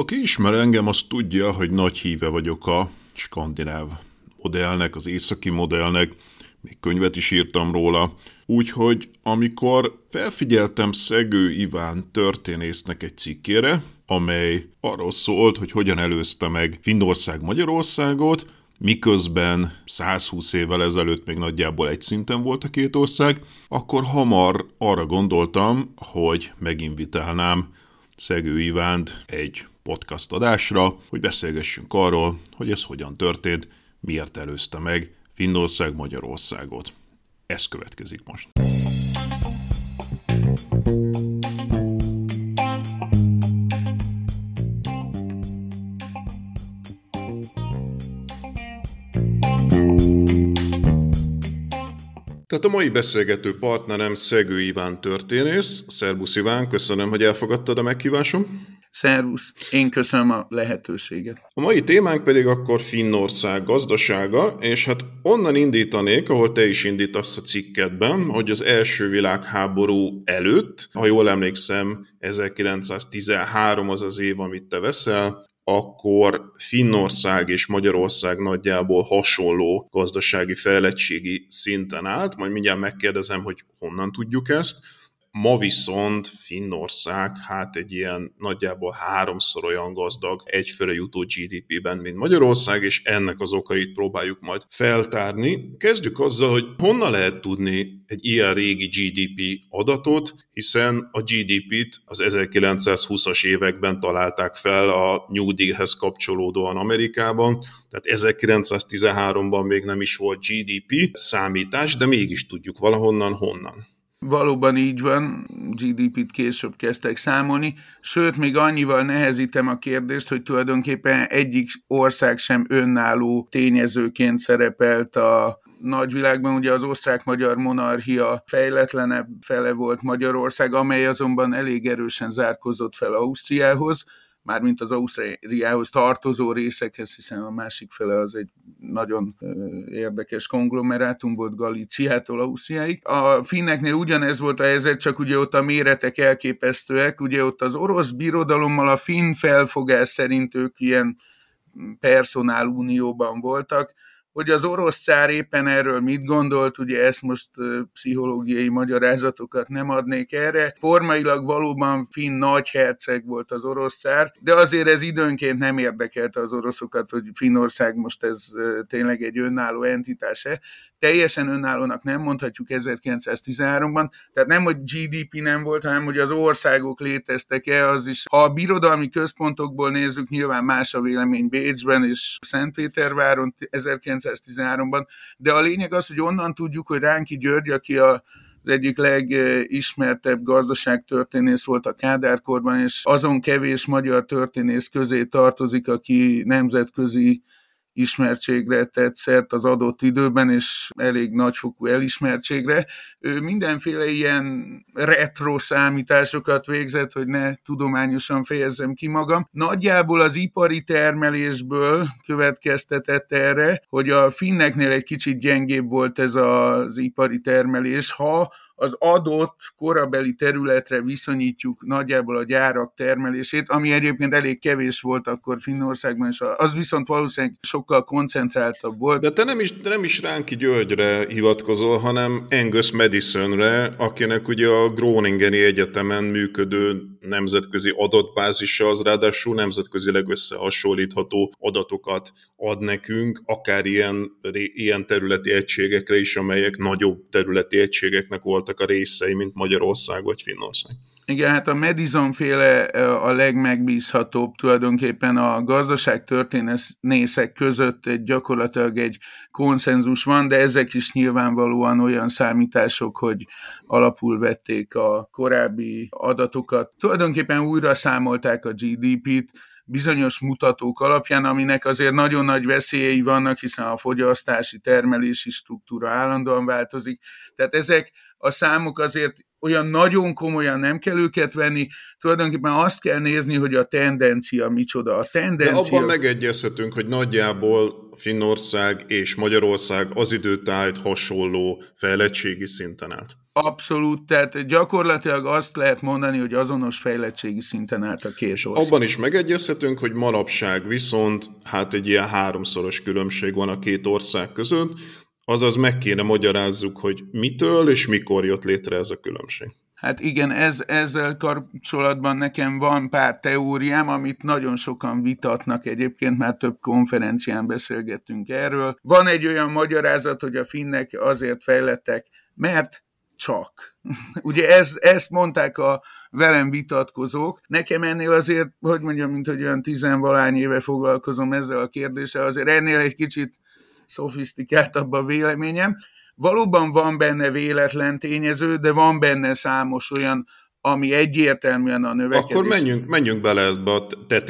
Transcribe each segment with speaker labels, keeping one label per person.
Speaker 1: Aki ismer engem, az tudja, hogy nagy híve vagyok a skandináv modellnek, az északi modellnek, még könyvet is írtam róla. Úgyhogy amikor felfigyeltem Szegő Iván történésznek egy cikkére, amely arról szólt, hogy hogyan előzte meg Finnország Magyarországot, miközben 120 évvel ezelőtt még nagyjából egy szinten volt a két ország, akkor hamar arra gondoltam, hogy meginvitálnám Szegő Ivánt egy podcast adásra, hogy beszélgessünk arról, hogy ez hogyan történt, miért előzte meg Finnország Magyarországot. Ez következik most. Tehát a mai beszélgető partnerem Szegő Iván történész. Szerbusz Iván, köszönöm, hogy elfogadtad a meghívásom.
Speaker 2: Szervusz, én köszönöm a lehetőséget.
Speaker 1: A mai témánk pedig akkor Finnország gazdasága, és hát onnan indítanék, ahol te is indítasz a cikkedben, hogy az első világháború előtt, ha jól emlékszem, 1913 az az év, amit te veszel, akkor Finnország és Magyarország nagyjából hasonló gazdasági fejlettségi szinten állt, majd mindjárt megkérdezem, hogy honnan tudjuk ezt, Ma viszont Finnország hát egy ilyen nagyjából háromszor olyan gazdag egyfőre jutó GDP-ben, mint Magyarország, és ennek az okait próbáljuk majd feltárni. Kezdjük azzal, hogy honnan lehet tudni egy ilyen régi GDP adatot, hiszen a GDP-t az 1920-as években találták fel a New Deal-hez kapcsolódóan Amerikában, tehát 1913-ban még nem is volt GDP számítás, de mégis tudjuk valahonnan honnan.
Speaker 2: Valóban így van, GDP-t később kezdtek számolni, sőt, még annyival nehezítem a kérdést, hogy tulajdonképpen egyik ország sem önálló tényezőként szerepelt a nagyvilágban. Ugye az osztrák-magyar monarchia fejletlenebb fele volt Magyarország, amely azonban elég erősen zárkozott fel Ausztriához, mármint az Ausztriához tartozó részekhez, hiszen a másik fele az egy nagyon érdekes konglomerátum volt Galíciától Ausztriáig. A finneknél ugyanez volt a helyzet, csak ugye ott a méretek elképesztőek, ugye ott az orosz birodalommal a finn felfogás szerint ők ilyen personálunióban voltak, hogy az orosz cár éppen erről mit gondolt, ugye ezt most pszichológiai magyarázatokat nem adnék erre. Formailag valóban finn nagyherceg volt az orosz cár, de azért ez időnként nem érdekelte az oroszokat, hogy Finnország most ez tényleg egy önálló entitás-e. Teljesen önállónak nem mondhatjuk 1913-ban, tehát nem, hogy GDP nem volt, hanem hogy az országok léteztek-e, az is. Ha a birodalmi központokból nézzük, nyilván más a vélemény Bécsben és Szentpéterváron 19 1913-ban, de a lényeg az, hogy onnan tudjuk, hogy Ránki György, aki a az egyik legismertebb gazdaságtörténész volt a Kádárkorban, és azon kevés magyar történész közé tartozik, aki nemzetközi ismertségre tett szert az adott időben, és elég nagyfokú elismertségre. Ő mindenféle ilyen retro számításokat végzett, hogy ne tudományosan fejezzem ki magam. Nagyjából az ipari termelésből következtetett erre, hogy a finneknél egy kicsit gyengébb volt ez az ipari termelés, ha az adott korabeli területre viszonyítjuk nagyjából a gyárak termelését, ami egyébként elég kevés volt akkor Finnországban, és az viszont valószínűleg sokkal koncentráltabb volt.
Speaker 1: De te nem is, nem is Ránki Györgyre hivatkozol, hanem Angus Madisonre, akinek ugye a Groningeni Egyetemen működő nemzetközi adatbázisa, az ráadásul nemzetközileg összehasonlítható adatokat ad nekünk, akár ilyen, ilyen területi egységekre is, amelyek nagyobb területi egységeknek voltak a részei, mint Magyarország vagy Finnország.
Speaker 2: Igen, hát a Madison féle a legmegbízhatóbb tulajdonképpen a gazdaság történészek között egy gyakorlatilag egy konszenzus van, de ezek is nyilvánvalóan olyan számítások, hogy alapul vették a korábbi adatokat. Tulajdonképpen újra számolták a GDP-t, bizonyos mutatók alapján, aminek azért nagyon nagy veszélyei vannak, hiszen a fogyasztási, termelési struktúra állandóan változik. Tehát ezek a számok azért olyan nagyon komolyan nem kell őket venni, tulajdonképpen azt kell nézni, hogy a tendencia micsoda. A tendencia...
Speaker 1: De abban megegyezhetünk, hogy nagyjából Finnország és Magyarország az időtájt hasonló fejlettségi szinten állt.
Speaker 2: Abszolút, tehát gyakorlatilag azt lehet mondani, hogy azonos fejlettségi szinten állt a két ország.
Speaker 1: Abban is megegyezhetünk, hogy manapság viszont hát egy ilyen háromszoros különbség van a két ország között, azaz meg kéne magyarázzuk, hogy mitől és mikor jött létre ez a különbség.
Speaker 2: Hát igen, ez, ezzel kapcsolatban nekem van pár teóriám, amit nagyon sokan vitatnak egyébként, már több konferencián beszélgettünk erről. Van egy olyan magyarázat, hogy a finnek azért fejlettek, mert csak. Ugye ez, ezt mondták a velem vitatkozók. Nekem ennél azért, hogy mondjam, mint hogy olyan tizenvalány éve foglalkozom ezzel a kérdéssel, azért ennél egy kicsit szofisztikáltabb a véleményem. Valóban van benne véletlen tényező, de van benne számos olyan, ami egyértelműen a növekedés.
Speaker 1: Akkor menjünk, menjünk bele ebbe a te.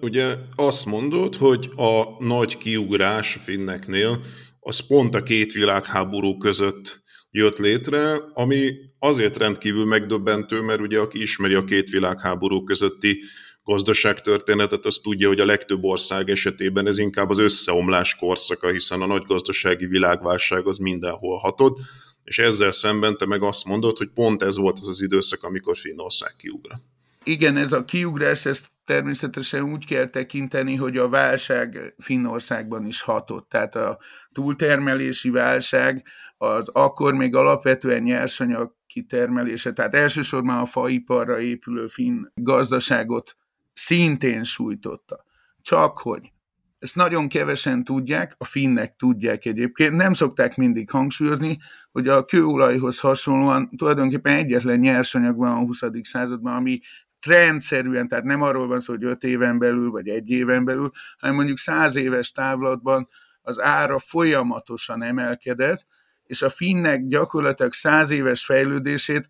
Speaker 1: Ugye azt mondod, hogy a nagy kiugrás a finneknél az pont a két világháború között jött létre, ami azért rendkívül megdöbbentő, mert ugye aki ismeri a két világháború közötti gazdaságtörténetet, az tudja, hogy a legtöbb ország esetében ez inkább az összeomlás korszaka, hiszen a nagy gazdasági világválság az mindenhol hatott, és ezzel szemben te meg azt mondod, hogy pont ez volt az az időszak, amikor Finnország kiugra.
Speaker 2: Igen, ez a kiugrás, ezt természetesen úgy kell tekinteni, hogy a válság Finnországban is hatott. Tehát a túltermelési válság az akkor még alapvetően nyersanyag kitermelése, tehát elsősorban a faiparra épülő finn gazdaságot szintén sújtotta. Csak hogy ezt nagyon kevesen tudják, a finnek tudják egyébként, nem szokták mindig hangsúlyozni, hogy a kőolajhoz hasonlóan tulajdonképpen egyetlen nyersanyag van a 20. században, ami trendszerűen, tehát nem arról van szó, hogy 5 éven belül, vagy egy éven belül, hanem mondjuk 100 éves távlatban az ára folyamatosan emelkedett, és a finnek gyakorlatilag 100 éves fejlődését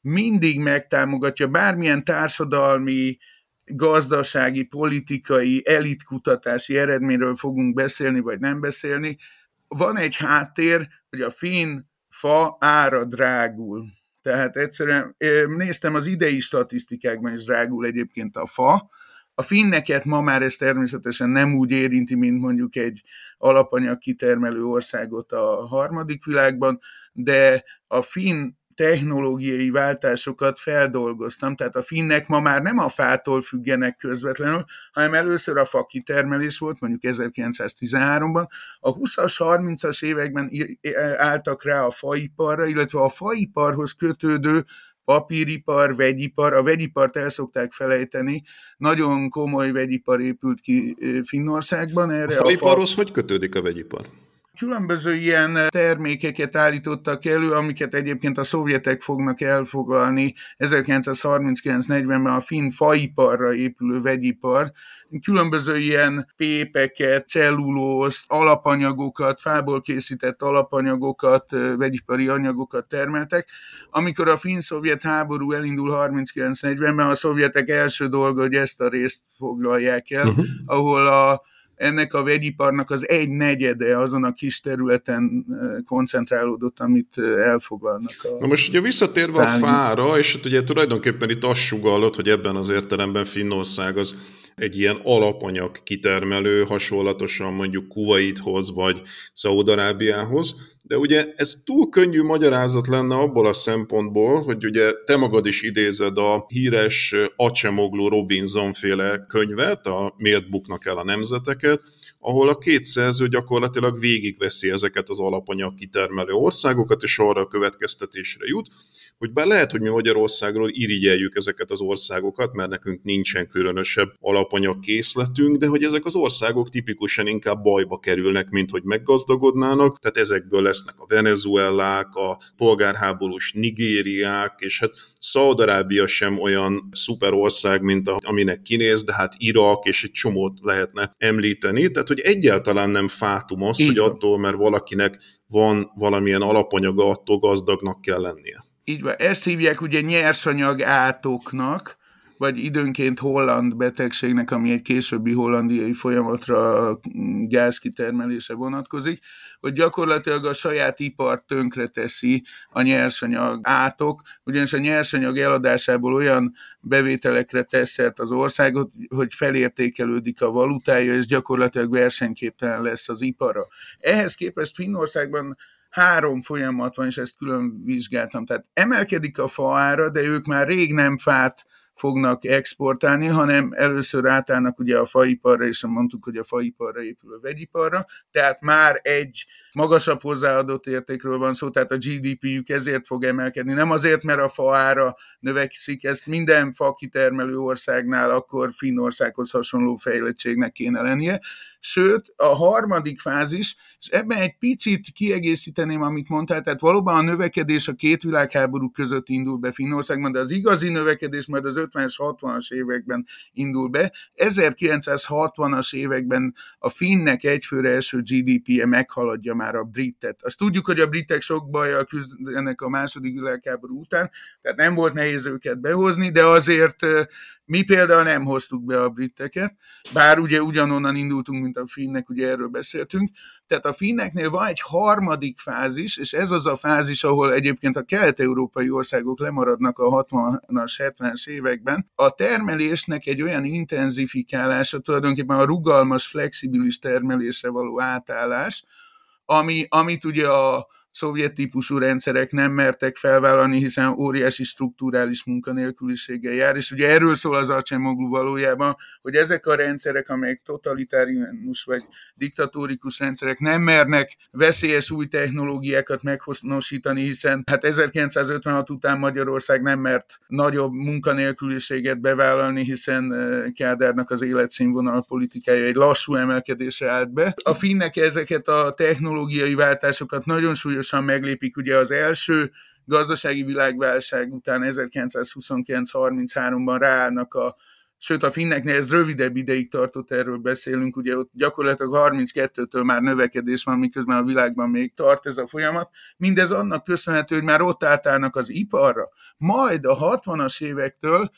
Speaker 2: mindig megtámogatja bármilyen társadalmi, gazdasági, politikai, elitkutatási eredményről fogunk beszélni, vagy nem beszélni, van egy háttér, hogy a finn fa ára drágul. Tehát egyszerűen néztem az idei statisztikákban is drágul egyébként a fa. A finneket ma már ez természetesen nem úgy érinti, mint mondjuk egy alapanyag kitermelő országot a harmadik világban, de a finn technológiai váltásokat feldolgoztam, tehát a finnek ma már nem a fától függenek közvetlenül, hanem először a fa kitermelés volt, mondjuk 1913-ban, a 20-as, 30-as években álltak rá a faiparra, illetve a faiparhoz kötődő papíripar, vegyipar, a vegyipart el szokták felejteni, nagyon komoly vegyipar épült ki Finnországban.
Speaker 1: Erre a faiparhoz fa... hogy kötődik a vegyipar?
Speaker 2: Különböző ilyen termékeket állítottak elő, amiket egyébként a szovjetek fognak elfoglalni 1939-40-ben a finn faiparra épülő vegyipar. Különböző ilyen pépeket, cellulózt, alapanyagokat, fából készített alapanyagokat, vegyipari anyagokat termeltek. Amikor a finn-szovjet háború elindul 39-40-ben, a szovjetek első dolga, hogy ezt a részt foglalják el, uh-huh. ahol a ennek a vegyiparnak az egy negyede azon a kis területen koncentrálódott, amit elfoglalnak. A
Speaker 1: Na most ugye visszatérve a fára, és hát ugye tulajdonképpen itt azt sugallott, hogy ebben az értelemben Finnország az egy ilyen alapanyag kitermelő, hasonlatosan mondjuk Kuwaithoz vagy Szaudarábiához, De ugye ez túl könnyű magyarázat lenne abból a szempontból, hogy ugye te magad is idézed a híres Acemoglu Robinson féle könyvet, a Miért buknak el a nemzeteket, ahol a két szerző gyakorlatilag végigveszi ezeket az alapanyag kitermelő országokat, és arra a következtetésre jut, hogy bár lehet, hogy mi Magyarországról irigyeljük ezeket az országokat, mert nekünk nincsen különösebb alapanyag készletünk, de hogy ezek az országok tipikusan inkább bajba kerülnek, mint hogy meggazdagodnának, tehát ezekből lesznek a venezuelák, a polgárháborús nigériák, és hát Szaudarábia sem olyan szuper ország, mint a, aminek kinéz, de hát Irak és egy csomót lehetne említeni, tehát hogy egyáltalán nem fátum az, Így hogy attól, mert valakinek van valamilyen alapanyaga, attól gazdagnak kell lennie.
Speaker 2: Így van. Ezt hívják ugye nyersanyag átoknak, vagy időnként holland betegségnek, ami egy későbbi hollandiai folyamatra gázkitermelése vonatkozik, hogy gyakorlatilag a saját ipart tönkre teszi a nyersanyag átok, ugyanis a nyersanyag eladásából olyan bevételekre tesz az országot, hogy felértékelődik a valutája, és gyakorlatilag versenyképtelen lesz az ipara. Ehhez képest Finnországban három folyamat van, és ezt külön vizsgáltam. Tehát emelkedik a faára, de ők már rég nem fát fognak exportálni, hanem először átállnak ugye a faiparra, és mondtuk, hogy a faiparra épül a vegyiparra, tehát már egy magasabb hozzáadott értékről van szó, tehát a GDP-jük ezért fog emelkedni. Nem azért, mert a fa ára növekszik, ezt minden fa kitermelő országnál akkor Finnországhoz hasonló fejlettségnek kéne lennie. Sőt, a harmadik fázis, és ebben egy picit kiegészíteném, amit mondtál, tehát valóban a növekedés a két világháború között indul be Finnországban, de az igazi növekedés majd az 50-es, 60-as években indul be. 1960-as években a finnek egyfőre első GDP-je meghaladja már a britet. Azt tudjuk, hogy a britek sok bajjal küzdenek a második világháború után, tehát nem volt nehéz őket behozni, de azért mi például nem hoztuk be a briteket, bár ugye ugyanonnan indultunk, mint a finnek, ugye erről beszéltünk. Tehát a finneknél van egy harmadik fázis, és ez az a fázis, ahol egyébként a kelet-európai országok lemaradnak a 60-as, 70-es években. A termelésnek egy olyan intenzifikálása, tulajdonképpen a rugalmas, flexibilis termelésre való átállás, ami, amit ugye a szovjet típusú rendszerek nem mertek felvállalni, hiszen óriási strukturális munkanélküliséggel jár, és ugye erről szól az Acemoglu valójában, hogy ezek a rendszerek, amelyek totalitárius vagy diktatórikus rendszerek nem mernek veszélyes új technológiákat meghonosítani, hiszen hát 1956 után Magyarország nem mert nagyobb munkanélküliséget bevállalni, hiszen eh, Kádárnak az életszínvonal politikája egy lassú emelkedésre állt be. A finnek ezeket a technológiai váltásokat nagyon súlyos folyamatosan meglépik. Ugye az első gazdasági világválság után 1929-33-ban ráállnak a sőt a finneknél ez rövidebb ideig tartott, erről beszélünk, ugye ott gyakorlatilag 32-től már növekedés van, miközben a világban még tart ez a folyamat. Mindez annak köszönhető, hogy már ott átállnak az iparra. Majd a 60-as évektől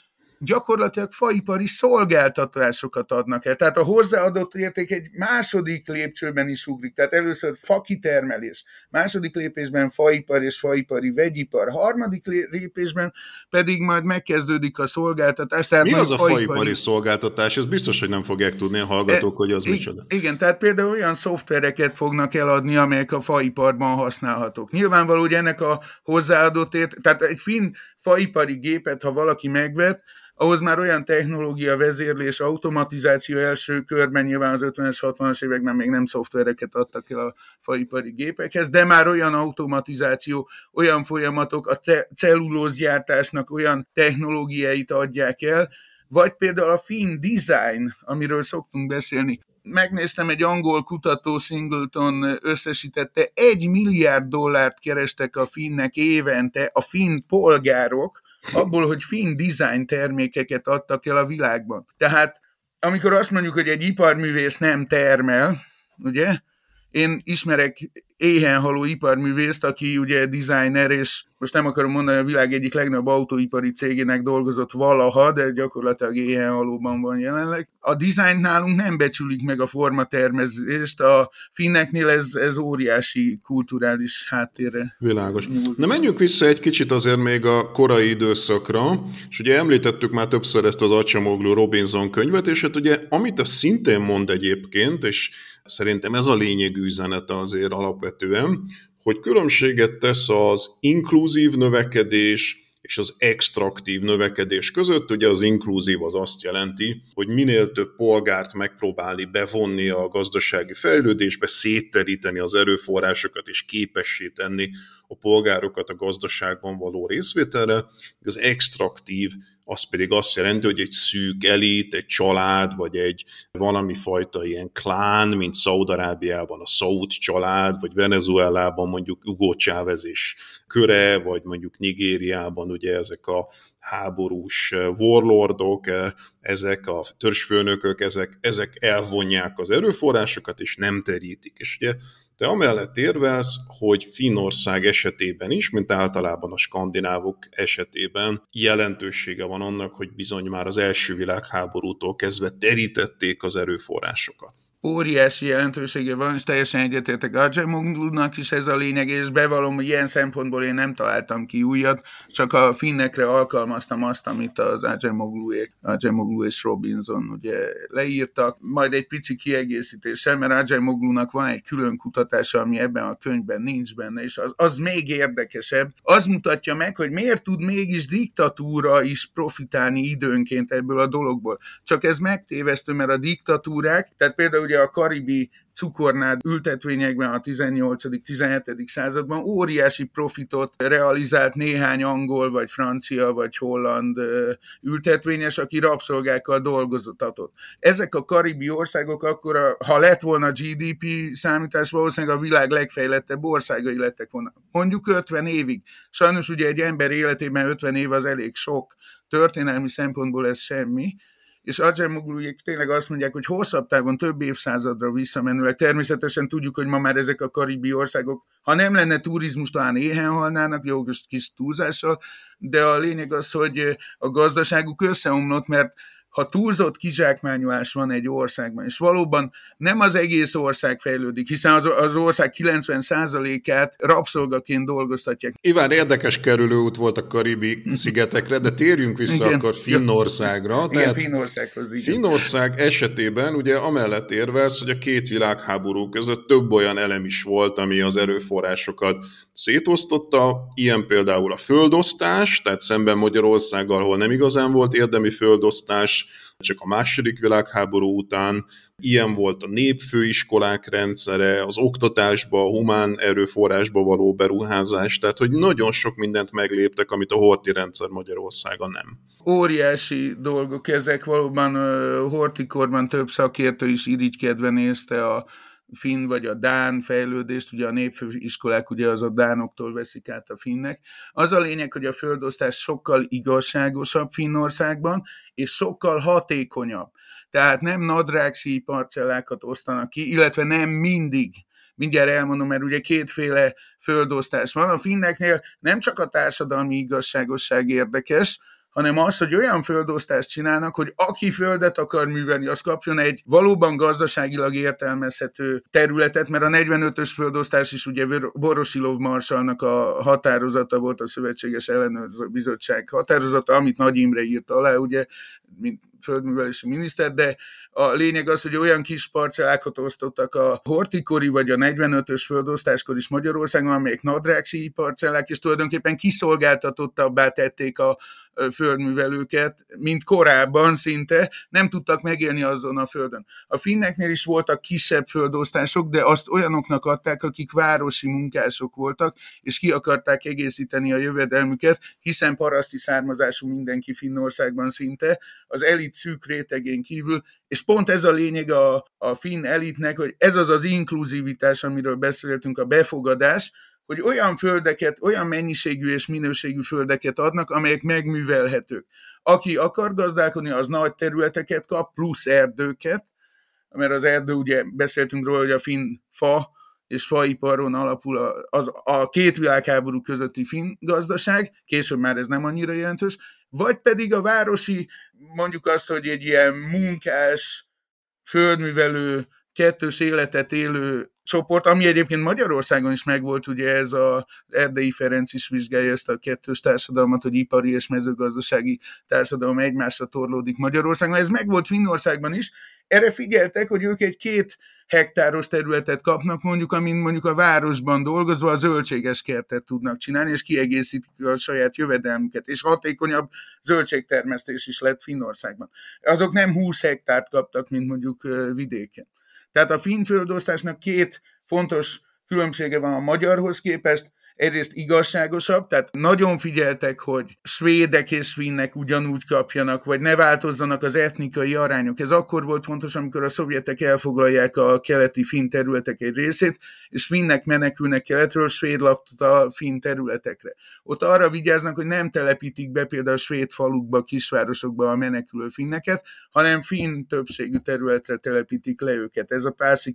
Speaker 2: gyakorlatilag faipari szolgáltatásokat adnak el. Tehát a hozzáadott érték egy második lépcsőben is ugrik. Tehát először fakitermelés, második lépésben faipar és faipari vegyipar, harmadik lépésben pedig majd megkezdődik a szolgáltatás.
Speaker 1: Tehát Mi az a faipari... faipari szolgáltatás? Ez biztos, hogy nem fogják tudni a hallgatók, e, hogy az micsoda.
Speaker 2: Igen, tehát például olyan szoftvereket fognak eladni, amelyek a faiparban használhatók. Nyilvánvaló, hogy ennek a hozzáadott ért, tehát egy finn faipari gépet, ha valaki megvet, ahhoz már olyan technológia, vezérlés, automatizáció első körben, nyilván az 50-es, 60-as években még nem szoftvereket adtak el a faipari gépekhez, de már olyan automatizáció, olyan folyamatok, a cellulózgyártásnak olyan technológiáit adják el, vagy például a fin design, amiről szoktunk beszélni. Megnéztem, egy angol kutató Singleton összesítette, egy milliárd dollárt kerestek a finnek évente a finn polgárok, abból, hogy finn design termékeket adtak el a világban. Tehát amikor azt mondjuk, hogy egy iparművész nem termel, ugye, én ismerek éhenhaló iparművészt, aki ugye designer, és most nem akarom mondani, a világ egyik legnagyobb autóipari cégének dolgozott valaha, de gyakorlatilag éhenhalóban van jelenleg. A design nálunk nem becsülik meg a formatermezést, a finneknél ez, ez óriási kulturális háttérre.
Speaker 1: Világos. Na menjünk vissza egy kicsit azért még a korai időszakra, és ugye említettük már többször ezt az Acsamoglu Robinson könyvet, és hát ugye amit a szintén mond egyébként, és Szerintem ez a lényegű üzenete azért alapvetően, hogy különbséget tesz az inkluzív növekedés és az extraktív növekedés között. Ugye az inkluzív az azt jelenti, hogy minél több polgárt megpróbálni bevonni a gazdasági fejlődésbe, szétteríteni az erőforrásokat és képessé tenni a polgárokat a gazdaságban való részvételre. Az extraktív az pedig azt jelenti, hogy egy szűk elit, egy család, vagy egy valami fajta ilyen klán, mint Szaudarábiában a Saud család, vagy Venezuelában mondjuk Hugo Chávez és köre, vagy mondjuk Nigériában ugye ezek a háborús warlordok, ezek a törzsfőnökök, ezek, ezek elvonják az erőforrásokat, és nem terítik. És ugye te amellett érvelsz, hogy Finnország esetében is, mint általában a skandinávok esetében jelentősége van annak, hogy bizony már az első világháborútól kezdve terítették az erőforrásokat
Speaker 2: óriási jelentősége van, és teljesen egyetértek Ajemoglunak is ez a lényeg, és bevallom, hogy ilyen szempontból én nem találtam ki újat, csak a finnekre alkalmaztam azt, amit az Ajemogluék, Ajemoglu és Robinson ugye leírtak. Majd egy pici kiegészítéssel, mert Ajemoglunak van egy külön kutatása, ami ebben a könyvben nincs benne, és az, az még érdekesebb. Az mutatja meg, hogy miért tud mégis diktatúra is profitálni időnként ebből a dologból. Csak ez megtévesztő, mert a diktatúrák, tehát például ugye a karibi cukornád ültetvényekben a 18.-17. században óriási profitot realizált néhány angol, vagy francia, vagy holland ültetvényes, aki rabszolgákkal dolgozott. Ezek a karibi országok akkor, ha lett volna GDP számítás, valószínűleg a világ legfejlettebb országai lettek volna. Mondjuk 50 évig. Sajnos ugye egy ember életében 50 év az elég sok, történelmi szempontból ez semmi, és Acemogluék tényleg azt mondják, hogy hosszabb távon, több évszázadra visszamenőleg, természetesen tudjuk, hogy ma már ezek a karibi országok, ha nem lenne turizmus, talán éhen halnának, jó, kis túlzással, de a lényeg az, hogy a gazdaságuk összeomlott, mert ha túlzott kizsákmányolás van egy országban, és valóban nem az egész ország fejlődik, hiszen az, az ország 90%-át rabszolgaként dolgoztatják.
Speaker 1: Iván, érdekes kerülőút volt a Karibi szigetekre, de térjünk vissza igen. akkor Finnországra.
Speaker 2: Igen, Tehát Finnországhoz. Igen.
Speaker 1: Finnország esetében ugye amellett érvelsz, hogy a két világháború között több olyan elem is volt, ami az erőforrásokat szétosztotta, ilyen például a földosztás, tehát szemben Magyarországgal, ahol nem igazán volt érdemi földosztás, csak a második világháború után. Ilyen volt a népfőiskolák rendszere, az oktatásba, a humán erőforrásba való beruházás, tehát hogy nagyon sok mindent megléptek, amit a horti rendszer Magyarországa nem.
Speaker 2: Óriási dolgok ezek, valóban hortikorban több szakértő is irigykedve nézte a finn vagy a dán fejlődést, ugye a népfőiskolák ugye az a dánoktól veszik át a finnek. Az a lényeg, hogy a földosztás sokkal igazságosabb Finnországban, és sokkal hatékonyabb. Tehát nem nadrágszíj parcellákat osztanak ki, illetve nem mindig mindjárt elmondom, mert ugye kétféle földosztás van. A finneknél nem csak a társadalmi igazságosság érdekes, hanem az, hogy olyan földosztást csinálnak, hogy aki földet akar művelni, az kapjon egy valóban gazdaságilag értelmezhető területet, mert a 45-ös földosztás is ugye Borosilov Marsalnak a határozata volt a Szövetséges Ellenőrző Bizottság határozata, amit Nagy Imre írta alá, ugye, mint földművelési miniszter, de a lényeg az, hogy olyan kis parcellákat osztottak a hortikori vagy a 45-ös földosztáskor is Magyarországon, amelyek nadrágsi parcellák, és tulajdonképpen kiszolgáltatottabbá tették a földművelőket, mint korábban szinte, nem tudtak megélni azon a földön. A finneknél is voltak kisebb földosztások, de azt olyanoknak adták, akik városi munkások voltak, és ki akarták egészíteni a jövedelmüket, hiszen paraszti származású mindenki Finnországban szinte, az elit szűk rétegén kívül, és pont ez a lényeg a, a finn elitnek, hogy ez az az inkluzivitás, amiről beszéltünk, a befogadás, hogy olyan földeket, olyan mennyiségű és minőségű földeket adnak, amelyek megművelhetők. Aki akar gazdálkodni, az nagy területeket kap, plusz erdőket, mert az erdő, ugye beszéltünk róla, hogy a finn fa és faiparon alapul a, az, a két világháború közötti finn gazdaság, később már ez nem annyira jelentős, vagy pedig a városi, mondjuk azt, hogy egy ilyen munkás, földművelő kettős életet élő csoport, ami egyébként Magyarországon is megvolt, ugye ez a Erdei Ferenc is vizsgálja ezt a kettős társadalmat, hogy ipari és mezőgazdasági társadalom egymásra torlódik Magyarországon. Ez megvolt Finnországban is. Erre figyeltek, hogy ők egy két hektáros területet kapnak, mondjuk, amin mondjuk a városban dolgozva a zöldséges kertet tudnak csinálni, és kiegészítik a saját jövedelmüket, és hatékonyabb zöldségtermesztés is lett Finnországban. Azok nem 20 hektárt kaptak, mint mondjuk vidéken. Tehát a finn két fontos különbsége van a magyarhoz képest egyrészt igazságosabb, tehát nagyon figyeltek, hogy svédek és finnek ugyanúgy kapjanak, vagy ne változzanak az etnikai arányok. Ez akkor volt fontos, amikor a szovjetek elfoglalják a keleti finn területek egy részét, és finnek menekülnek keletről, svéd lakott a finn területekre. Ott arra vigyáznak, hogy nem telepítik be például a svéd falukba, kisvárosokba a menekülő finneket, hanem finn többségű területre telepítik le őket. Ez a Pászi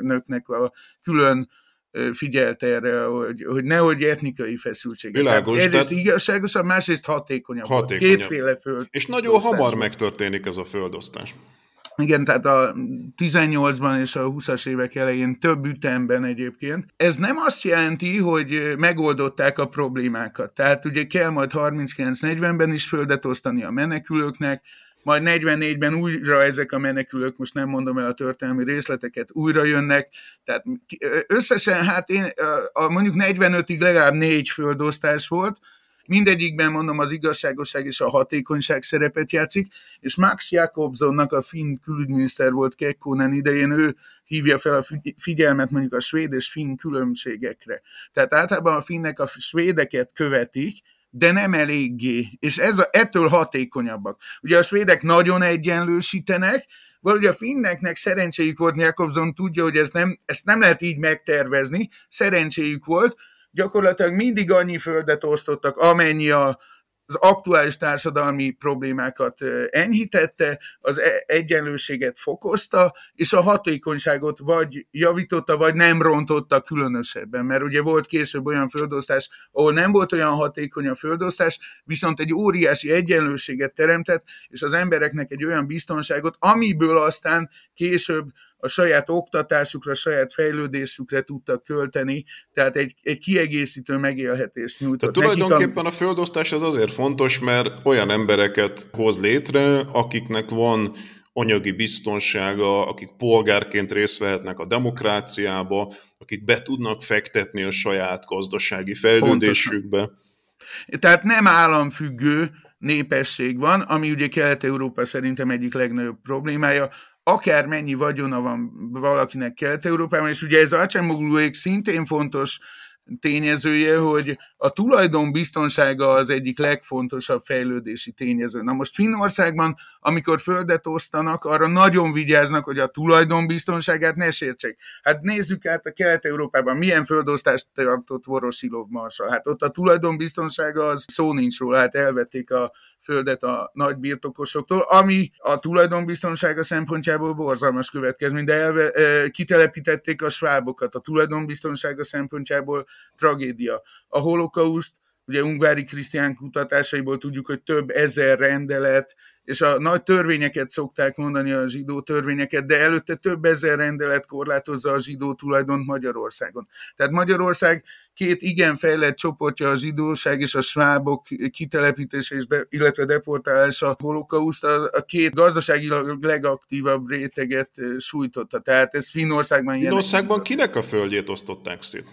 Speaker 2: nöknek a külön figyelt erre, hogy, hogy nehogy etnikai feszültség.
Speaker 1: Világos.
Speaker 2: Egyrészt tehát... igazságosabb, másrészt hatékonyabb. hatékonyabb. Kétféle föld.
Speaker 1: És nagyon hamar megtörténik ez a földosztás.
Speaker 2: Igen, tehát a 18-ban és a 20-as évek elején több ütemben egyébként. Ez nem azt jelenti, hogy megoldották a problémákat. Tehát ugye kell majd 39-40-ben is földet osztani a menekülőknek, majd 44-ben újra ezek a menekülők, most nem mondom el a történelmi részleteket, újra jönnek, tehát összesen hát én, a, mondjuk 45-ig legalább négy földosztás volt, mindegyikben mondom az igazságosság és a hatékonyság szerepet játszik, és Max Jakobsonnak a finn külügyminiszter volt Kekkonen idején, ő hívja fel a figyelmet mondjuk a svéd és finn különbségekre. Tehát általában a finnek a svédeket követik, de nem eléggé, és ez a, ettől hatékonyabbak. Ugye a svédek nagyon egyenlősítenek, vagy a finneknek szerencséjük volt, Jakobson tudja, hogy ez nem, ezt nem lehet így megtervezni, szerencséjük volt, gyakorlatilag mindig annyi földet osztottak, amennyi a, az aktuális társadalmi problémákat enyhítette, az e-, egyenlőséget fokozta, és a hatékonyságot vagy javította, vagy nem rontotta különösebben. Mert ugye volt később olyan földosztás, ahol nem volt olyan hatékony a földosztás, viszont egy óriási egyenlőséget teremtett, és az embereknek egy olyan biztonságot, amiből aztán később a saját oktatásukra, a saját fejlődésükre tudtak költeni, tehát egy, egy kiegészítő megélhetést nyújtott.
Speaker 1: Tehát tulajdonképpen a... a földosztás az azért fontos, mert olyan embereket hoz létre, akiknek van anyagi biztonsága, akik polgárként részt vehetnek a demokráciába, akik be tudnak fektetni a saját gazdasági fejlődésükbe. Pontosan.
Speaker 2: Tehát nem államfüggő népesség van, ami ugye Kelet-Európa szerintem egyik legnagyobb problémája akár mennyi vagyona van valakinek Kelet-Európában, és ugye ez Acemogluék szintén fontos tényezője, hogy a tulajdon biztonsága az egyik legfontosabb fejlődési tényező. Na most Finnországban, amikor földet osztanak, arra nagyon vigyáznak, hogy a tulajdon biztonságát ne sértsék. Hát nézzük át a Kelet-Európában, milyen földosztást tartott Vorosilov Marsa. Hát ott a tulajdon biztonsága az szó nincs róla, hát elvették a földet a nagy birtokosoktól, ami a tulajdonbiztonsága szempontjából borzalmas következmény, de elve, kitelepítették a svábokat, a tulajdonbiztonsága szempontjából tragédia. A holokauszt, ugye Ungvári Krisztián kutatásaiból tudjuk, hogy több ezer rendelet, és a nagy törvényeket szokták mondani, a zsidó törvényeket, de előtte több ezer rendelet korlátozza a zsidó tulajdont Magyarországon. Tehát Magyarország két igen fejlett csoportja a zsidóság és a svábok kitelepítése, és de, illetve deportálása a holokauszt, a, a két gazdaságilag legaktívabb réteget sújtotta. Tehát ez Finnországban.
Speaker 1: Finnországban kinek a földjét osztották szét?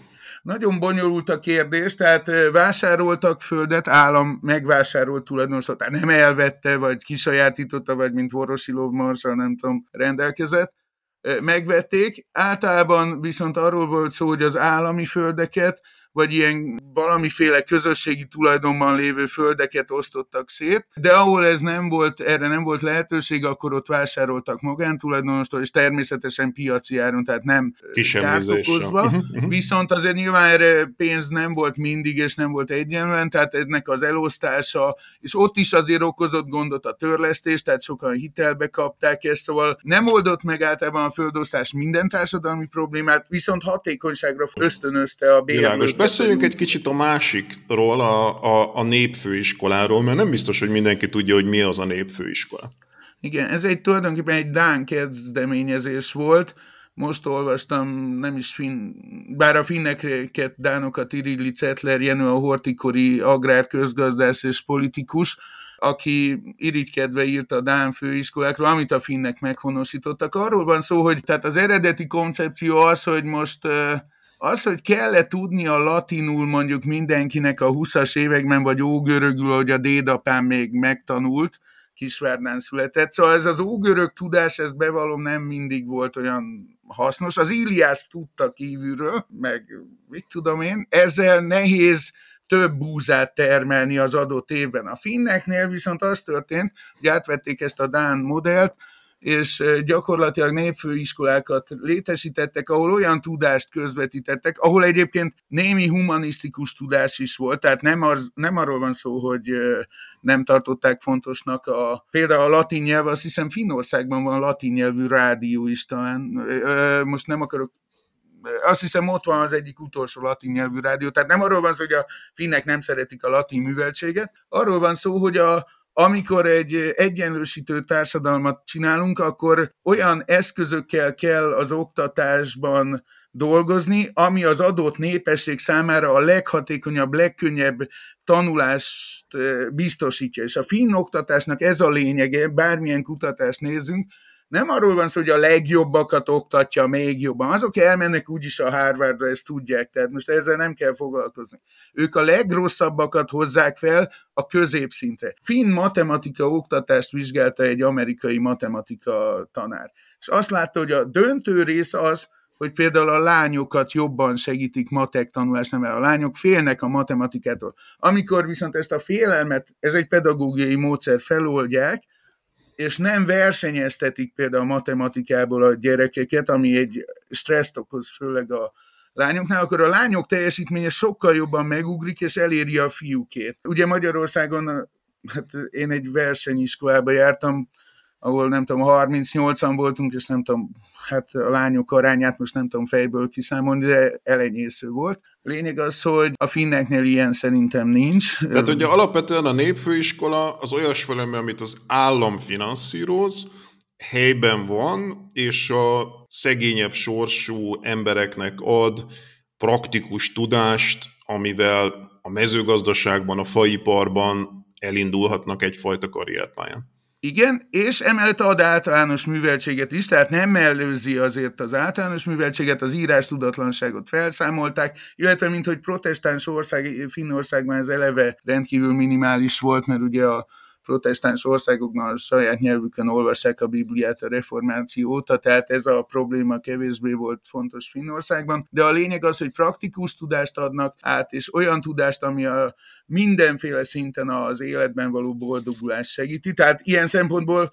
Speaker 2: Nagyon bonyolult a kérdés, tehát vásároltak földet, állam megvásárolt tulajdonosot, nem elvette, vagy kisajátította, vagy mint Vorosilov Marsa, nem tudom, rendelkezett megvették. Általában viszont arról volt szó, hogy az állami földeket vagy ilyen valamiféle közösségi tulajdonban lévő földeket osztottak szét, de ahol ez nem volt, erre nem volt lehetőség, akkor ott vásároltak magántulajdonostól, és természetesen piaci áron, tehát nem kárt okozva. Mhm, mhm. Viszont azért nyilván erre pénz nem volt mindig, és nem volt egyenlően, tehát ennek az elosztása, és ott is azért okozott gondot a törlesztés, tehát sokan hitelbe kapták ezt, szóval nem oldott meg általában a földosztás minden társadalmi problémát, viszont hatékonyságra ösztönözte a bérlőt
Speaker 1: beszéljünk egy kicsit a másikról, a, a, a népfőiskoláról, mert nem biztos, hogy mindenki tudja, hogy mi az a népfőiskola.
Speaker 2: Igen, ez egy tulajdonképpen egy Dán kezdeményezés volt, most olvastam, nem is finn, bár a finneket, dánokat irilli Cetler Jenő, a hortikori agrárközgazdász és politikus, aki irigykedve írta a Dán főiskolákról, amit a finnek meghonosítottak. Arról van szó, hogy tehát az eredeti koncepció az, hogy most az, hogy kell-e tudni a latinul mondjuk mindenkinek a 20-as években, vagy ógörögül, hogy a dédapám még megtanult, Kisvárdán született. Szóval ez az ógörög tudás, ez bevallom nem mindig volt olyan hasznos. Az Iliász tudta kívülről, meg mit tudom én, ezzel nehéz több búzát termelni az adott évben. A finneknél viszont az történt, hogy átvették ezt a Dán modellt, és gyakorlatilag népfőiskolákat létesítettek, ahol olyan tudást közvetítettek, ahol egyébként némi humanisztikus tudás is volt, tehát nem, az, nem arról van szó, hogy nem tartották fontosnak a, például a latin nyelv, azt hiszem Finnországban van latin nyelvű rádió is talán, most nem akarok azt hiszem ott van az egyik utolsó latin nyelvű rádió, tehát nem arról van szó, hogy a finnek nem szeretik a latin műveltséget, arról van szó, hogy a, amikor egy egyenlősítő társadalmat csinálunk, akkor olyan eszközökkel kell az oktatásban dolgozni, ami az adott népesség számára a leghatékonyabb, legkönnyebb tanulást biztosítja. És a finn oktatásnak ez a lényege, bármilyen kutatást nézzünk, nem arról van szó, hogy a legjobbakat oktatja még jobban. Azok elmennek úgyis a Harvardra, ezt tudják, tehát most ezzel nem kell foglalkozni. Ők a legrosszabbakat hozzák fel a középszintre. Finn matematika oktatást vizsgálta egy amerikai matematika tanár. És azt látta, hogy a döntő rész az, hogy például a lányokat jobban segítik matek tanulásnál, mert a lányok félnek a matematikától. Amikor viszont ezt a félelmet, ez egy pedagógiai módszer feloldják, és nem versenyeztetik például a matematikából a gyerekeket, ami egy stresszt okoz, főleg a lányoknál, akkor a lányok teljesítménye sokkal jobban megugrik, és eléri a fiúkét. Ugye Magyarországon, hát én egy versenyiskolába jártam, ahol nem tudom, 38-an voltunk, és nem tudom, hát a lányok arányát most nem tudom fejből kiszámolni, de elenyésző volt. Lényeg az, hogy a finneknél ilyen szerintem nincs.
Speaker 1: Tehát ugye alapvetően a népfőiskola az olyas valami, amit az állam finanszíroz, helyben van, és a szegényebb sorsú embereknek ad praktikus tudást, amivel a mezőgazdaságban, a faiparban elindulhatnak egyfajta karrierpályán.
Speaker 2: Igen, és emellett ad általános műveltséget is, tehát nem mellőzi azért az általános műveltséget, az írás tudatlanságot felszámolták, illetve mint hogy protestáns ország, Finnországban ez eleve rendkívül minimális volt, mert ugye a protestáns országokban a saját nyelvükön olvassák a Bibliát a reformáció óta, tehát ez a probléma kevésbé volt fontos Finnországban, de a lényeg az, hogy praktikus tudást adnak át, és olyan tudást, ami a mindenféle szinten az életben való boldogulás segíti. Tehát ilyen szempontból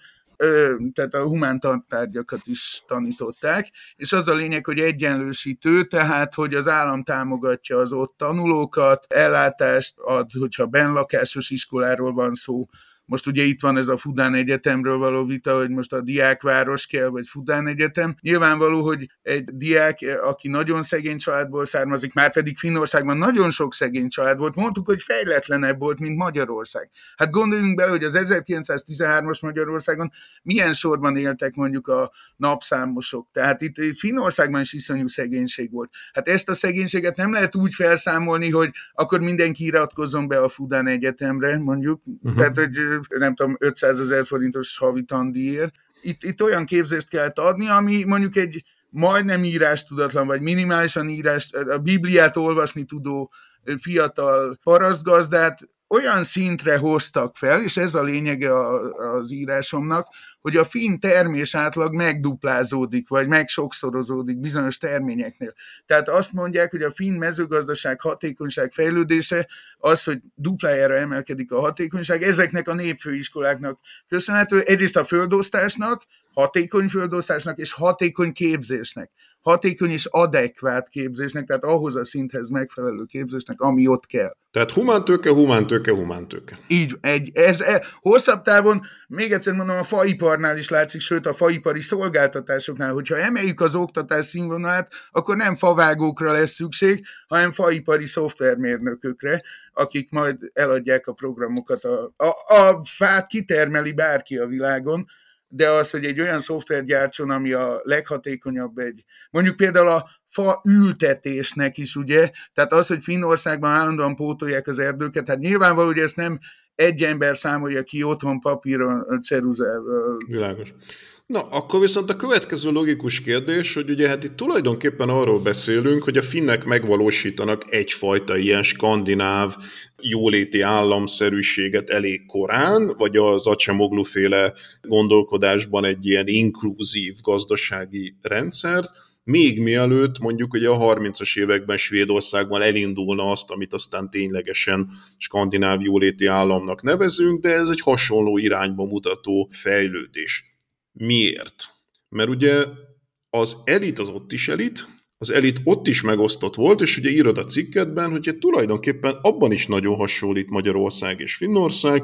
Speaker 2: tehát a humán tantárgyakat is tanították, és az a lényeg, hogy egyenlősítő, tehát hogy az állam támogatja az ott tanulókat, ellátást ad, hogyha benlakásos iskoláról van szó, most ugye itt van ez a Fudán Egyetemről való vita, hogy most a diákváros kell, vagy Fudán Egyetem. Nyilvánvaló, hogy egy diák, aki nagyon szegény családból származik, már pedig Finnországban nagyon sok szegény család volt, mondtuk, hogy fejletlenebb volt, mint Magyarország. Hát gondoljunk bele, hogy az 1913-as Magyarországon milyen sorban éltek mondjuk a napszámosok. Tehát itt Finnországban is iszonyú szegénység volt. Hát ezt a szegénységet nem lehet úgy felszámolni, hogy akkor mindenki iratkozzon be a Fudán Egyetemre, mondjuk. Uh-huh. Tehát, hogy nem tudom, 500 ezer forintos havi tandíjért. Itt, itt olyan képzést kell adni, ami mondjuk egy majdnem írás tudatlan, vagy minimálisan írás, a Bibliát olvasni tudó fiatal parasztgazdát olyan szintre hoztak fel, és ez a lényege az írásomnak, hogy a finn termés átlag megduplázódik, vagy megsokszorozódik bizonyos terményeknél. Tehát azt mondják, hogy a finn mezőgazdaság hatékonyság fejlődése az, hogy duplájára emelkedik a hatékonyság, ezeknek a népfőiskoláknak köszönhető, egyrészt a földosztásnak, hatékony földosztásnak és hatékony képzésnek hatékony és adekvát képzésnek, tehát ahhoz a szinthez megfelelő képzésnek, ami ott kell.
Speaker 1: Tehát humántőke, humántőke, humántőke.
Speaker 2: Így, egy, ez, ez hosszabb távon, még egyszer mondom, a faiparnál is látszik, sőt a faipari szolgáltatásoknál, hogyha emeljük az oktatás színvonalát, akkor nem favágókra lesz szükség, hanem faipari szoftvermérnökökre, akik majd eladják a programokat. A, a, a fát kitermeli bárki a világon, de az, hogy egy olyan szoftver gyártson, ami a leghatékonyabb egy, mondjuk például a fa ültetésnek is, ugye, tehát az, hogy Finnországban állandóan pótolják az erdőket, hát nyilvánvaló, hogy ezt nem egy ember számolja ki otthon papíron, ceruzával.
Speaker 1: Világos. Na, akkor viszont a következő logikus kérdés, hogy ugye hát itt tulajdonképpen arról beszélünk, hogy a finnek megvalósítanak egyfajta ilyen skandináv jóléti államszerűséget elég korán, vagy az Acemoglu féle gondolkodásban egy ilyen inkluzív gazdasági rendszert, még mielőtt mondjuk ugye a 30-as években Svédországban elindulna azt, amit aztán ténylegesen skandináv jóléti államnak nevezünk, de ez egy hasonló irányba mutató fejlődés. Miért? Mert ugye az elit az ott is elit, az elit ott is megosztott volt, és ugye írod a cikketben, hogy tulajdonképpen abban is nagyon hasonlít Magyarország és Finnország,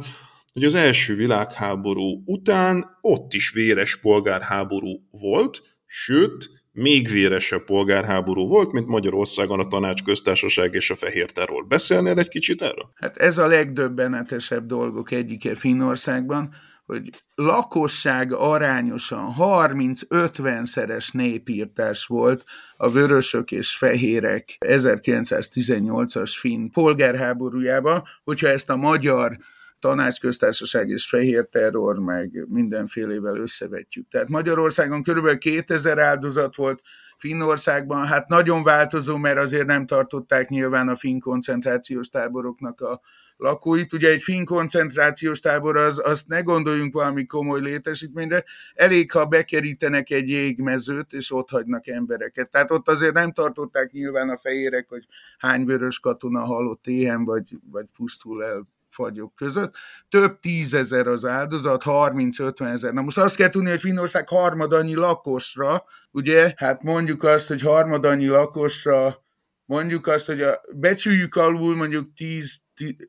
Speaker 1: hogy az első világháború után ott is véres polgárháború volt, sőt, még véresebb polgárháború volt, mint Magyarországon a tanácsköztársaság és a fehér terror. Beszélnél egy kicsit erről?
Speaker 2: Hát ez a legdöbbenetesebb dolgok egyike Finnországban, hogy lakosság arányosan 30-50 szeres népírtás volt a vörösök és fehérek 1918-as finn polgárháborújában, hogyha ezt a magyar tanácsköztársaság és fehér terror, meg mindenfélevel összevetjük. Tehát Magyarországon körülbelül 2000 áldozat volt, Finnországban hát nagyon változó, mert azért nem tartották nyilván a finn koncentrációs táboroknak a lakóit. Ugye egy finn koncentrációs tábor, az, azt ne gondoljunk valami komoly létesítményre, elég, ha bekerítenek egy jégmezőt, és ott hagynak embereket. Tehát ott azért nem tartották nyilván a fejérek, hogy hány vörös katona halott éhen, vagy, vagy pusztul el fagyok között. Több tízezer az áldozat, 30-50 ezer. Na most azt kell tudni, hogy Finnország harmadannyi lakosra, ugye, hát mondjuk azt, hogy harmadannyi lakosra, mondjuk azt, hogy a, becsüljük alul mondjuk 10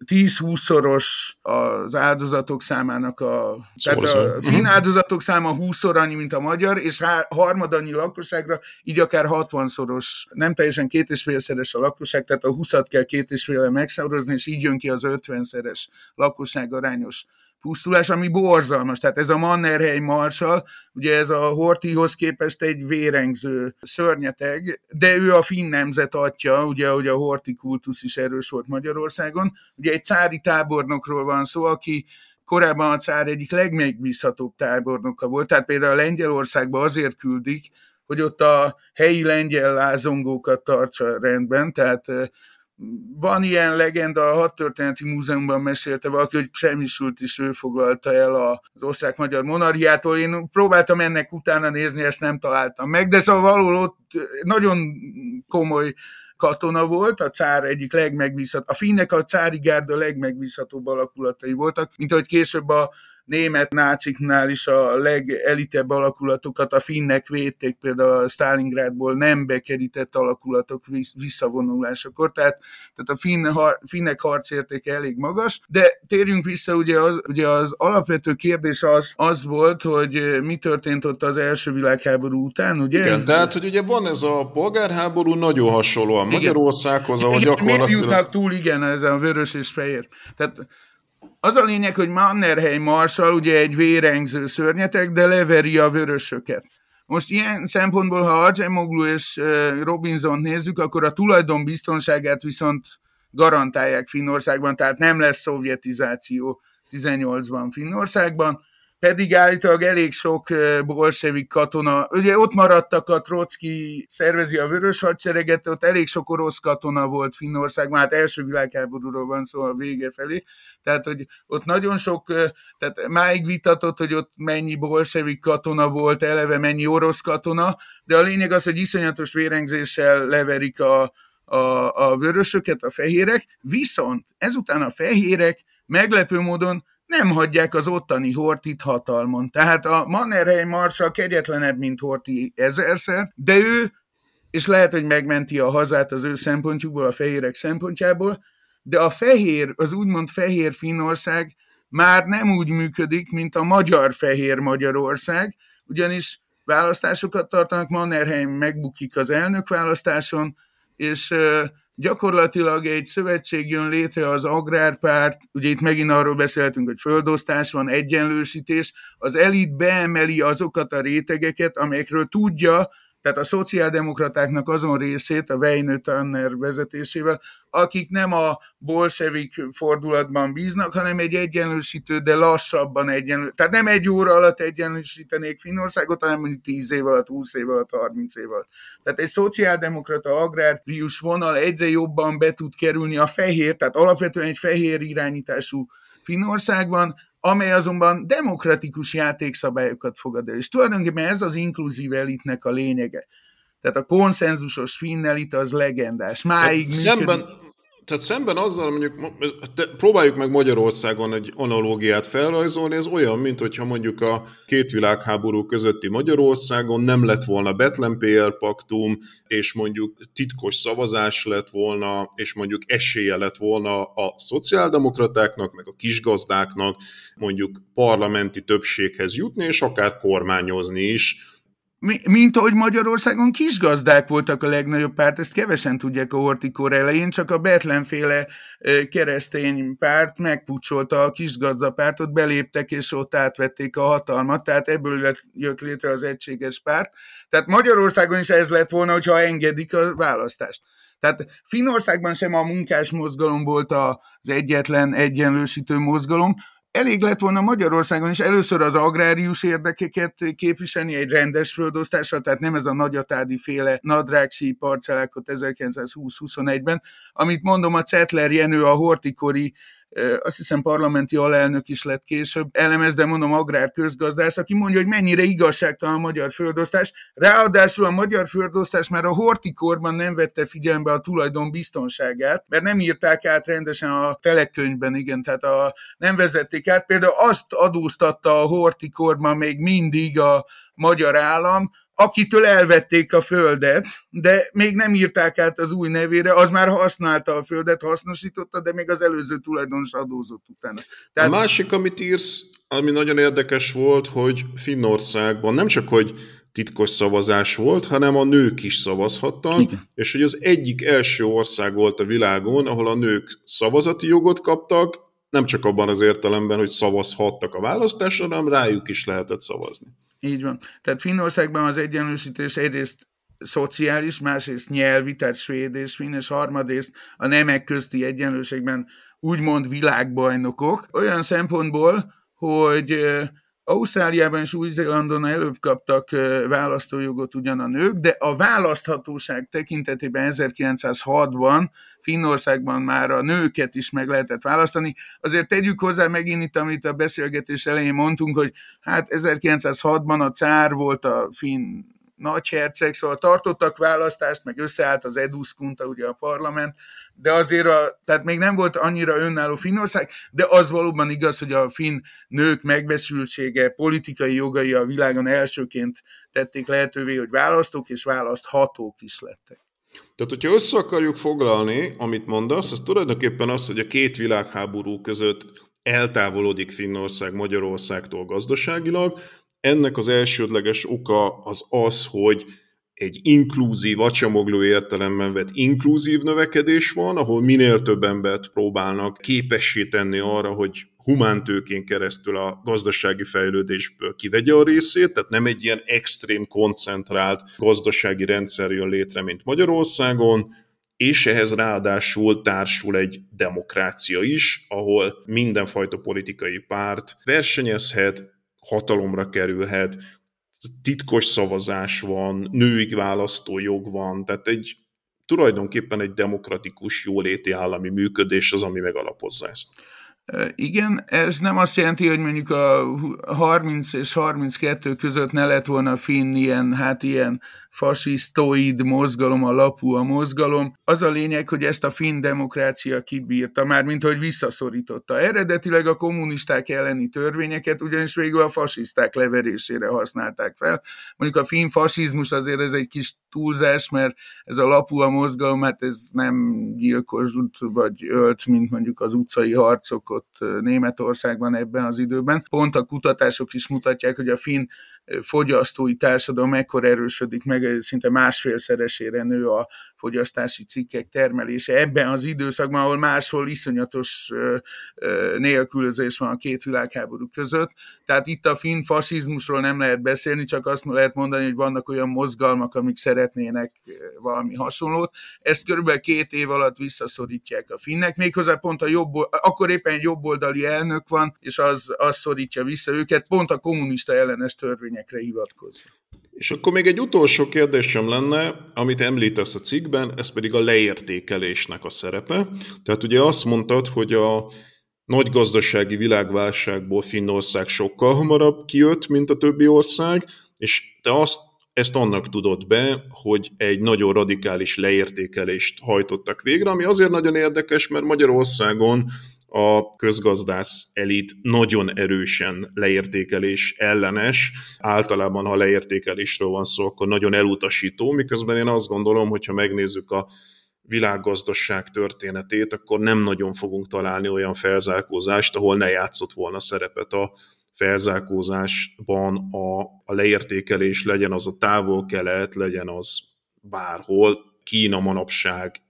Speaker 2: 10-20-szoros az áldozatok számának a... Tehát a finn mhm. áldozatok száma 20 annyi, mint a magyar, és harmadannyi lakosságra, így akár 60-szoros, nem teljesen két és félszeres a lakosság, tehát a 20-at kell két és fél megszavarozni, és így jön ki az 50-szeres lakosság arányos pusztulás, ami borzalmas. Tehát ez a Mannerheim marsal, ugye ez a Hortihoz képest egy vérengző szörnyeteg, de ő a finn nemzet atya, ugye, hogy a Horti kultusz is erős volt Magyarországon. Ugye egy cári tábornokról van szó, aki korábban a cár egyik legmegbízhatóbb tábornoka volt, tehát például Lengyelországba azért küldik, hogy ott a helyi lengyel lázongókat tartsa rendben, tehát van ilyen legenda, a Hadtörténeti Múzeumban mesélte valaki, hogy Semmisült is ő foglalta el az osztrák-magyar monarchiától. Én próbáltam ennek utána nézni, ezt nem találtam meg, de szóval valahol ott nagyon komoly katona volt, a cár egyik legmegbízhatóbb, a finnek a cári gárda legmegbízhatóbb alakulatai voltak, mint ahogy később a német náciknál is a legelitebb alakulatokat a finnek védték, például a Stalingrádból nem bekerített alakulatok visszavonulásakor, tehát, tehát a finn, har, finnek harcértéke elég magas, de térjünk vissza, ugye az, ugye az alapvető kérdés az, az volt, hogy mi történt ott az első világháború után, ugye?
Speaker 1: Igen, tehát, hogy ugye van ez a polgárháború nagyon hasonlóan Magyarországhoz, ahol gyakorlatilag...
Speaker 2: Miért jutnak túl, igen, ez a vörös és fehér. Tehát az a lényeg, hogy Mannerheim Marshall ugye egy vérengző szörnyetek, de leveri a vörösöket. Most ilyen szempontból, ha Acemoglu és Robinson nézzük, akkor a tulajdon biztonságát viszont garantálják Finnországban, tehát nem lesz szovjetizáció 18-ban Finnországban pedig állítólag elég sok bolsevik katona, ugye ott maradtak a Trotsky szervezi a vörös hadsereget, ott elég sok orosz katona volt Finnországban, hát első világháborúról van szó a vége felé, tehát hogy ott nagyon sok, tehát máig vitatott, hogy ott mennyi bolsevik katona volt, eleve mennyi orosz katona, de a lényeg az, hogy iszonyatos vérengzéssel leverik a, a, a vörösöket, a fehérek, viszont ezután a fehérek meglepő módon nem hagyják az ottani Hortit hatalmon. Tehát a Mannerheim Marsa kegyetlenebb, mint Horti ezerszer, de ő, és lehet, hogy megmenti a hazát az ő szempontjukból, a fehérek szempontjából, de a fehér, az úgymond fehér Finnország már nem úgy működik, mint a magyar fehér Magyarország, ugyanis választásokat tartanak, Mannerheim megbukik az elnök választáson, és gyakorlatilag egy szövetség jön létre az agrárpárt, ugye itt megint arról beszéltünk, hogy földosztás van, egyenlősítés, az elit beemeli azokat a rétegeket, amelyekről tudja, tehát a szociáldemokratáknak azon részét, a Weinő Tanner vezetésével, akik nem a bolsevik fordulatban bíznak, hanem egy egyenlősítő, de lassabban egyenlő. Tehát nem egy óra alatt egyenlősítenék Finnországot, hanem mondjuk 10 év alatt, 20 év alatt, 30 év alatt. Tehát egy szociáldemokrata agrárius vonal egyre jobban be tud kerülni a fehér, tehát alapvetően egy fehér irányítású Finnországban, amely azonban demokratikus játékszabályokat fogad el. És tulajdonképpen ez az inkluzív elitnek a lényege. Tehát a konszenzusos finn elit az legendás. Máig
Speaker 1: hát Szemben, tehát szemben azzal mondjuk, próbáljuk meg Magyarországon egy analógiát felrajzolni, ez olyan, mint hogyha mondjuk a két világháború közötti Magyarországon nem lett volna Betlen PR paktum, és mondjuk titkos szavazás lett volna, és mondjuk esélye lett volna a szociáldemokratáknak, meg a kisgazdáknak mondjuk parlamenti többséghez jutni, és akár kormányozni is
Speaker 2: mint ahogy Magyarországon kisgazdák voltak a legnagyobb párt, ezt kevesen tudják a hortikor elején, csak a Betlenféle keresztény párt megpucsolta a kisgazdapártot, beléptek és ott átvették a hatalmat, tehát ebből jött létre az egységes párt. Tehát Magyarországon is ez lett volna, hogyha engedik a választást. Tehát Finországban sem a munkás mozgalom volt az egyetlen egyenlősítő mozgalom, elég lett volna Magyarországon is először az agrárius érdekeket képviselni egy rendes földosztással, tehát nem ez a nagyatádi féle nadrágsi parcellákat 1920-21-ben, amit mondom, a Cetler Jenő a hortikori azt hiszem parlamenti alelnök is lett később, elemez, de mondom agrár közgazdász, aki mondja, hogy mennyire igazságtalan a magyar földosztás. Ráadásul a magyar földosztás már a hortikorban nem vette figyelembe a tulajdon biztonságát, mert nem írták át rendesen a telekönyvben, igen, tehát a, nem vezették át. Például azt adóztatta a hortikorban még mindig a magyar állam, akitől elvették a földet, de még nem írták át az új nevére, az már használta a földet, hasznosította, de még az előző tulajdonos adózott utána.
Speaker 1: Tehát... A másik, amit írsz, ami nagyon érdekes volt, hogy Finnországban nem csak, hogy titkos szavazás volt, hanem a nők is szavazhattak, Igen. és hogy az egyik első ország volt a világon, ahol a nők szavazati jogot kaptak, nem csak abban az értelemben, hogy szavazhattak a választásra, hanem rájuk is lehetett szavazni.
Speaker 2: Így van. Tehát Finnországban az egyenlősítés egyrészt szociális, másrészt nyelvi, tehát svéd és finn, és harmadrészt a nemek közti egyenlőségben úgymond világbajnokok. Olyan szempontból, hogy Ausztráliában és Új-Zélandon előbb kaptak választójogot ugyan a nők, de a választhatóság tekintetében 1906-ban Finnországban már a nőket is meg lehetett választani. Azért tegyük hozzá megint itt, amit a beszélgetés elején mondtunk, hogy hát 1906-ban a cár volt a finn nagyherceg, szóval tartottak választást, meg összeállt az Eduskunta, ugye a parlament, de azért a, tehát még nem volt annyira önálló Finnország, de az valóban igaz, hogy a finn nők megbesültsége, politikai jogai a világon elsőként tették lehetővé, hogy választók és választhatók is lettek.
Speaker 1: Tehát, hogyha össze akarjuk foglalni, amit mondasz, az tulajdonképpen az, hogy a két világháború között eltávolodik Finnország Magyarországtól gazdaságilag. Ennek az elsődleges oka az az, hogy egy inkluzív, acsamogló értelemben vett inkluzív növekedés van, ahol minél több embert próbálnak képessé tenni arra, hogy humántőkén keresztül a gazdasági fejlődésből kivegye a részét, tehát nem egy ilyen extrém koncentrált gazdasági rendszer jön létre, mint Magyarországon, és ehhez ráadásul társul egy demokrácia is, ahol mindenfajta politikai párt versenyezhet, hatalomra kerülhet, titkos szavazás van, női választójog van, tehát egy tulajdonképpen egy demokratikus jóléti állami működés az, ami megalapozza ezt.
Speaker 2: Igen, ez nem azt jelenti, hogy mondjuk a 30 és 32 között ne lett volna finn ilyen, hát ilyen fasisztoid mozgalom, a lapú a mozgalom. Az a lényeg, hogy ezt a finn demokrácia kibírta, már mint hogy visszaszorította. Eredetileg a kommunisták elleni törvényeket, ugyanis végül a fasiszták leverésére használták fel. Mondjuk a finn fasizmus azért ez egy kis túlzás, mert ez a lapú a mozgalom, hát ez nem gyilkos vagy ölt, mint mondjuk az utcai harcok ott Németországban ebben az időben. Pont a kutatások is mutatják, hogy a finn fogyasztói társadalom ekkor erősödik meg, szinte másfélszeresére nő a fogyasztási cikkek termelése ebben az időszakban, ahol máshol iszonyatos nélkülözés van a két világháború között. Tehát itt a finn fasizmusról nem lehet beszélni, csak azt lehet mondani, hogy vannak olyan mozgalmak, amik szeretnének valami hasonlót. Ezt körülbelül két év alatt visszaszorítják a finnek, méghozzá pont a jobb, akkor éppen egy jobboldali elnök van, és az, az szorítja vissza őket, pont a kommunista ellenes törvényekre hivatkozva.
Speaker 1: És akkor még egy utolsó kérdésem lenne, amit említesz a cikkben, ez pedig a leértékelésnek a szerepe. Tehát ugye azt mondtad, hogy a nagy gazdasági világválságból Finnország sokkal hamarabb kijött, mint a többi ország, és te azt, ezt annak tudod be, hogy egy nagyon radikális leértékelést hajtottak végre, ami azért nagyon érdekes, mert Magyarországon a közgazdász elit nagyon erősen leértékelés ellenes. Általában, ha leértékelésről van szó, akkor nagyon elutasító, miközben én azt gondolom, hogy ha megnézzük a világgazdaság történetét, akkor nem nagyon fogunk találni olyan felzárkózást, ahol ne játszott volna szerepet a felzárkózásban a, a leértékelés, legyen az a távol-kelet, legyen az bárhol, Kína manapság,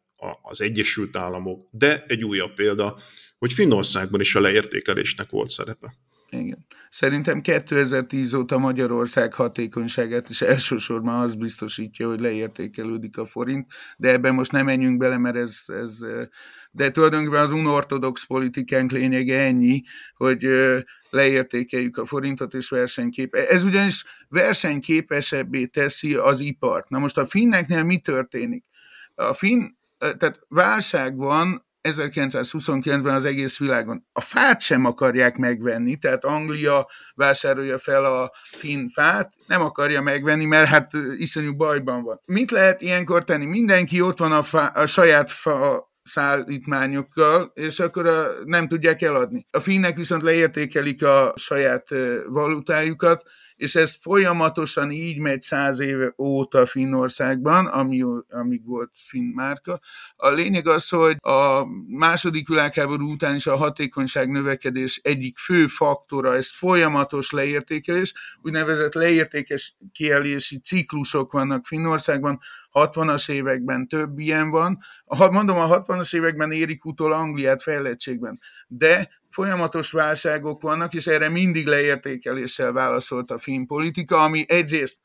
Speaker 1: az Egyesült Államok, de egy újabb példa, hogy Finnországban is a leértékelésnek volt szerepe.
Speaker 2: Igen. Szerintem 2010 óta Magyarország hatékonyságát is elsősorban az biztosítja, hogy leértékelődik a forint, de ebben most nem menjünk bele, mert ez, ez de tulajdonképpen az unortodox politikánk lényege ennyi, hogy leértékeljük a forintot és versenykép. Ez ugyanis versenyképesebbé teszi az ipart. Na most a finneknél mi történik? A finn, tehát válság van, 1929-ben az egész világon. A fát sem akarják megvenni, tehát Anglia vásárolja fel a finn fát, nem akarja megvenni, mert hát iszonyú bajban van. Mit lehet ilyenkor tenni? Mindenki ott van a, fá, a saját fa, szállítmányokkal, és akkor a, nem tudják eladni. A finnek viszont leértékelik a saját valutájukat, és ez folyamatosan így megy száz éve óta Finnországban, ami, amíg volt finn márka. A lényeg az, hogy a második világháború után is a hatékonyság növekedés egyik fő faktora, ez folyamatos leértékelés, úgynevezett leértékes kielési ciklusok vannak Finnországban, 60-as években több ilyen van. Mondom, a 60-as években érik utol Angliát fejlettségben, de folyamatos válságok vannak, és erre mindig leértékeléssel válaszolt a finn politika, ami egyrészt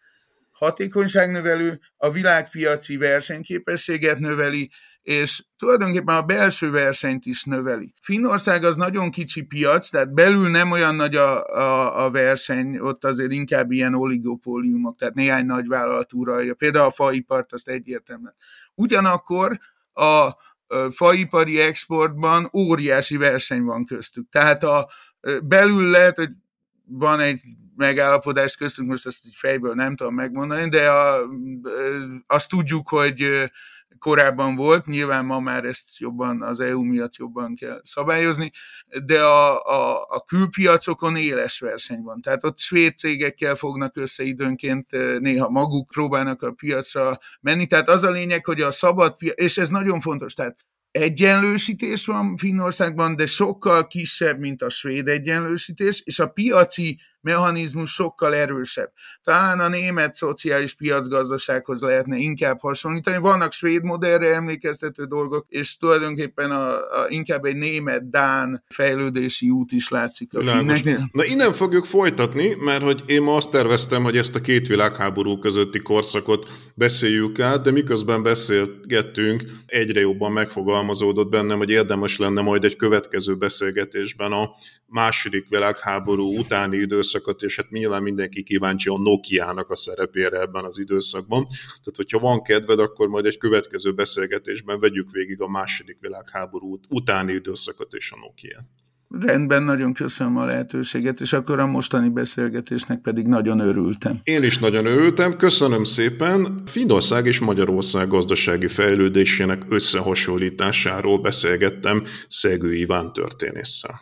Speaker 2: hatékonyságnövelő, a világpiaci versenyképességet növeli, és tulajdonképpen a belső versenyt is növeli. Finnország az nagyon kicsi piac, tehát belül nem olyan nagy a, a, a verseny, ott azért inkább ilyen oligopóliumok, tehát néhány nagy vállalat uralja, például a faipart azt egyértelműen. Ugyanakkor a faipari exportban óriási verseny van köztük. Tehát a, belül lehet, hogy van egy megállapodás köztünk, most ezt így fejből nem tudom megmondani, de a, azt tudjuk, hogy korábban volt, nyilván ma már ezt jobban az EU miatt jobban kell szabályozni, de a, a, a külpiacokon éles verseny van. Tehát ott svéd cégekkel fognak össze időnként, néha maguk próbálnak a piacra menni. Tehát az a lényeg, hogy a szabad piac, és ez nagyon fontos, tehát egyenlősítés van Finnországban, de sokkal kisebb, mint a svéd egyenlősítés, és a piaci mechanizmus sokkal erősebb. Talán a német szociális piacgazdasághoz lehetne inkább hasonlítani. Vannak svéd modellre emlékeztető dolgok, és tulajdonképpen a, a, inkább egy német-dán fejlődési út is látszik a finneknél.
Speaker 1: Na innen fogjuk folytatni, mert hogy én ma azt terveztem, hogy ezt a két világháború közötti korszakot beszéljük át, de miközben beszélgettünk, egyre jobban megfogalmazódott bennem, hogy érdemes lenne majd egy következő beszélgetésben a második világháború utáni időszakot, és hát nyilván mindenki kíváncsi a Nokia-nak a szerepére ebben az időszakban. Tehát, hogyha van kedved, akkor majd egy következő beszélgetésben vegyük végig a második világháború utáni időszakot és a Nokia.
Speaker 2: Rendben, nagyon köszönöm a lehetőséget, és akkor a mostani beszélgetésnek pedig nagyon örültem.
Speaker 1: Én is nagyon örültem, köszönöm szépen. Finnország és Magyarország gazdasági fejlődésének összehasonlításáról beszélgettem Szegő Iván történésszel.